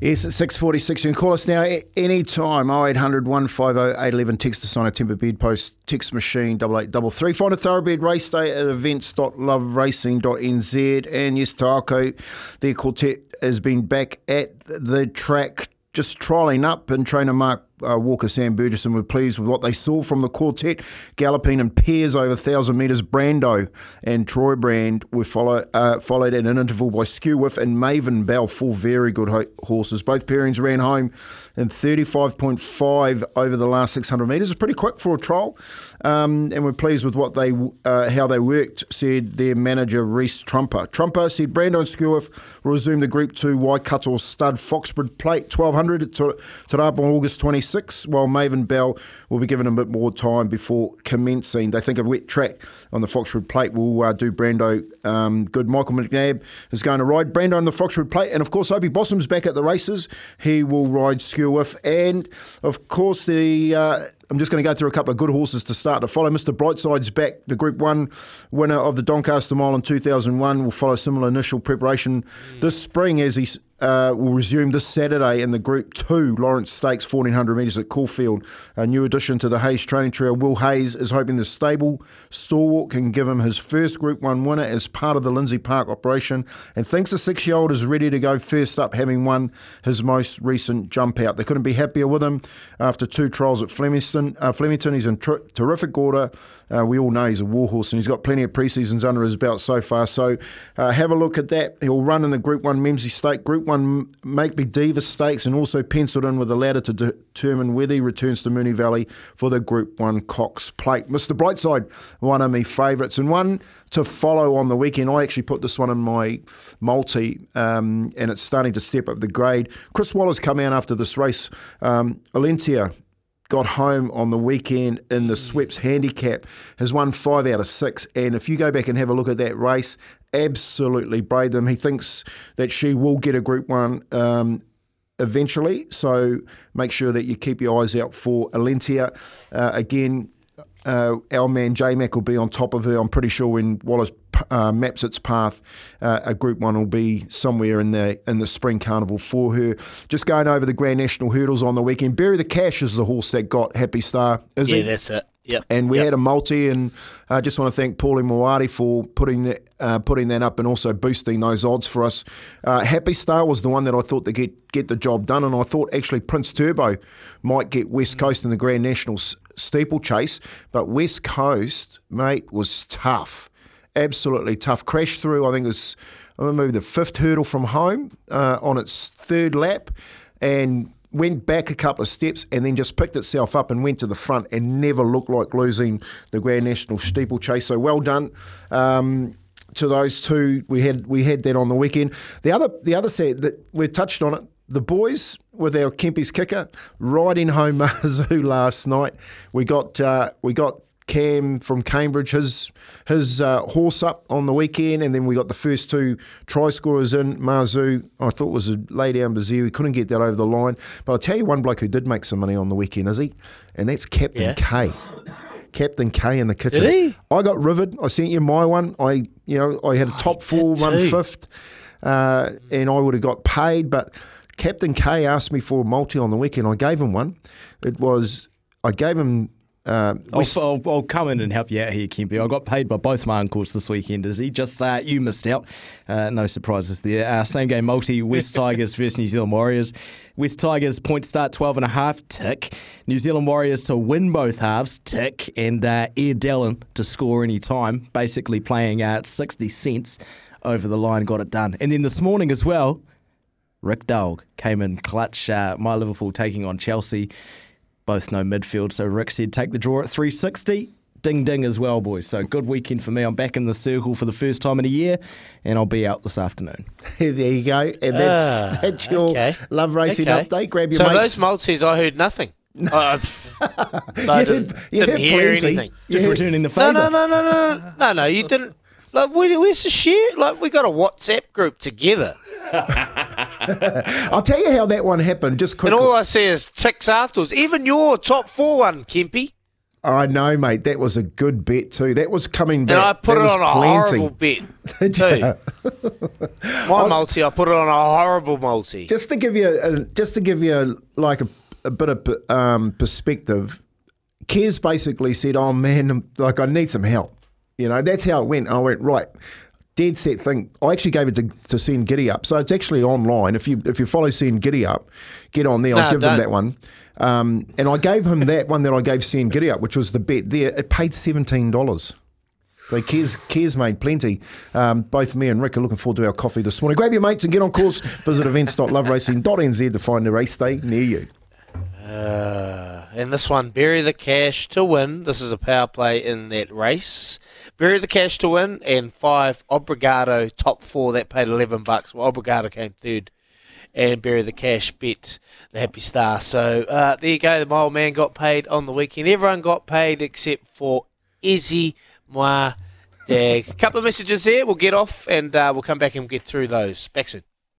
Yes, at 6.46. You can call us now any time, 0800 150 811. Text us on our Timber Bed Post text machine, 8833. Find a thoroughbred race day at events.loveracing.nz. And yes, Te Akau, their quartet has been back at the track just trialling up and trainer Mark uh, Walker Sam Bergerson were pleased with what they saw from the quartet, galloping in pairs over 1,000 metres. Brando and Troy Brand were follow, uh, followed at an interval by Skewwiff and Maven Bell, four very good ho- horses. Both pairings ran home in 35.5 over the last 600 metres. It's pretty quick for a trial, um, and we're pleased with what they uh, how they worked, said their manager Reese Trumper. Trumper said Brando and Skewwiff will resume the Group 2 Waikato Stud Foxbridge Plate 1200 at Te Rapa on August 26 six, while Maven Bell will be given a bit more time before commencing. They think a wet track on the Foxwood Plate will uh, do Brando um, good. Michael McNab is going to ride Brando on the Foxwood Plate, and of course, Opie Bosson's back at the races. He will ride Skewwiff, and of course, the uh, I'm just going to go through a couple of good horses to start to follow. Mr. Brightside's back, the Group 1 winner of the Doncaster Mile in 2001, will follow similar initial preparation this spring as he uh, will resume this Saturday in the Group 2 Lawrence Stakes 1400 metres at Caulfield. A new addition to the Hayes training trio, Will Hayes, is hoping the stable stalwart can give him his first Group 1 winner as part of the Lindsay Park operation and thinks the six year old is ready to go first up, having won his most recent jump out. They couldn't be happier with him after two trials at Flemington. Uh, Flemington he's in terrific order. Uh, we all know he's a warhorse and he's got plenty of pre-seasons under his belt so far. So uh, have a look at that. He'll run in the Group 1 Memsie Stake, Group 1 Makybe Diva Stakes, and also penciled in with a ladder to determine whether he returns to Moonee Valley for the Group 1 Cox Plate. Mr. Brightside, one of my favourites, and one to follow on the weekend. I actually put this one in my multi, um, and it's starting to step up the grade. Chris Waller's come out after this race. Um, Alentia got home on the weekend in the Sweeps handicap, has won five out of six. And if you go back and have a look at that race, absolutely braid them. He thinks that she will get a Group One. Um, eventually, so make sure that you keep your eyes out for Alentia. Uh, again, uh, our man J Mac will be on top of her. I'm pretty sure when Wallace uh, maps its path, uh, a Group One will be somewhere in the in the spring carnival for her. Just going over the Grand National hurdles on the weekend. Bury the Cash is the horse that got Happy Star. Is yeah, that's it. Yep. And we yep. had a multi, and I just want to thank Paulie Moati for putting that, uh, putting that up and also boosting those odds for us. Uh, Happy Star was the one that I thought to get get the job done, and I thought actually Prince Turbo might get West Coast in the Grand National steeplechase, but West Coast, mate, was tough, absolutely tough. Crashed through, I think it was maybe the fifth hurdle from home uh, on its third lap, and went back a couple of steps and then just picked itself up and went to the front and never looked like losing the Grand National steeplechase. So well done. Um, to those two, we had we had that on the weekend. The other the other set that we touched on it. The boys with our Kempy's kicker riding home Mazu last night. We got uh, we got Cam from Cambridge, his his uh, horse up on the weekend, and then we got the first two try scorers in. Mazu, I thought was a lay down misère. He couldn't get that over the line. But I'll tell you one bloke who did make some money on the weekend, is he? And that's Captain Yeah. K. Captain K in the kitchen. Did he? I got rivered. I sent you my one. I you know I had a top four, did one fifth, uh, and I would have got paid. But Captain K asked me for a multi on the weekend. I gave him one. It was I gave him. Uh, I'll, I'll, I'll come in and help you out here, Kempy. I got paid by both my uncles this weekend, is he? Just uh, you missed out. Uh, no surprises there. Uh, same game multi, West Tigers versus New Zealand Warriors. West Tigers point start 12 and a half, tick. New Zealand Warriors to win both halves, tick. And uh, Air Dallin to score any time, basically playing at 60 cents over the line, got it done. And then this morning as well, Rick Dog came in clutch. Uh, my Liverpool taking on Chelsea. Both no midfield, so Rick said take the draw at 360. Ding ding as well, boys. So good weekend for me. I'm back in the circle for the first time in a year, and I'll be out this afternoon. there you go, and that's Ah, that's your okay. love racing Okay. update. Grab your so mates. those multis, I heard nothing. I, I You didn't, had- you didn't had hear plenty. anything. Just had- returning the No, favour. no, no, no, no, no, no. You didn't. Like, where, where's the share? Like, we got a WhatsApp group together, I'll tell you how that one happened. Just quickly. and all I see is ticks afterwards. Even your top four one, Kempy. I know, mate. That was a good bet too. That was coming back. And. I put that it on a plenty. horrible bet too. My multi, I put it on a horrible multi. Just to give you, a, just to give you like a, a bit of um, perspective, Kez basically said, "Oh man, like I need some help." You know, that's how it went. I went right. Dead set thing. I actually gave it to, to send Giddy Up, so it's actually online. If you if you follow Send Giddy Up, get on there. I'll No, give them don't. that one. Um, and I gave him that one that I gave Send Giddy Up, which was the bet there. It paid seventeen dollars. So Kez, Kez made plenty. Um, both me and Rick are looking forward to our coffee this morning. Grab your mates and get on course. Visit events.loveracing.nz to find a race day near you. Uh, and this one, bury the cash to win. This is a power play in that race. Bury the cash to win, and five Obrigado top four that paid eleven bucks. Well, Obrigado came third, and bury the cash bet the happy star. So uh, there you go. The mile man got paid on the weekend. Everyone got paid except for Izzy Moi Dag. A couple of messages there. We'll get off, and uh, we'll come back and get through those. Back soon.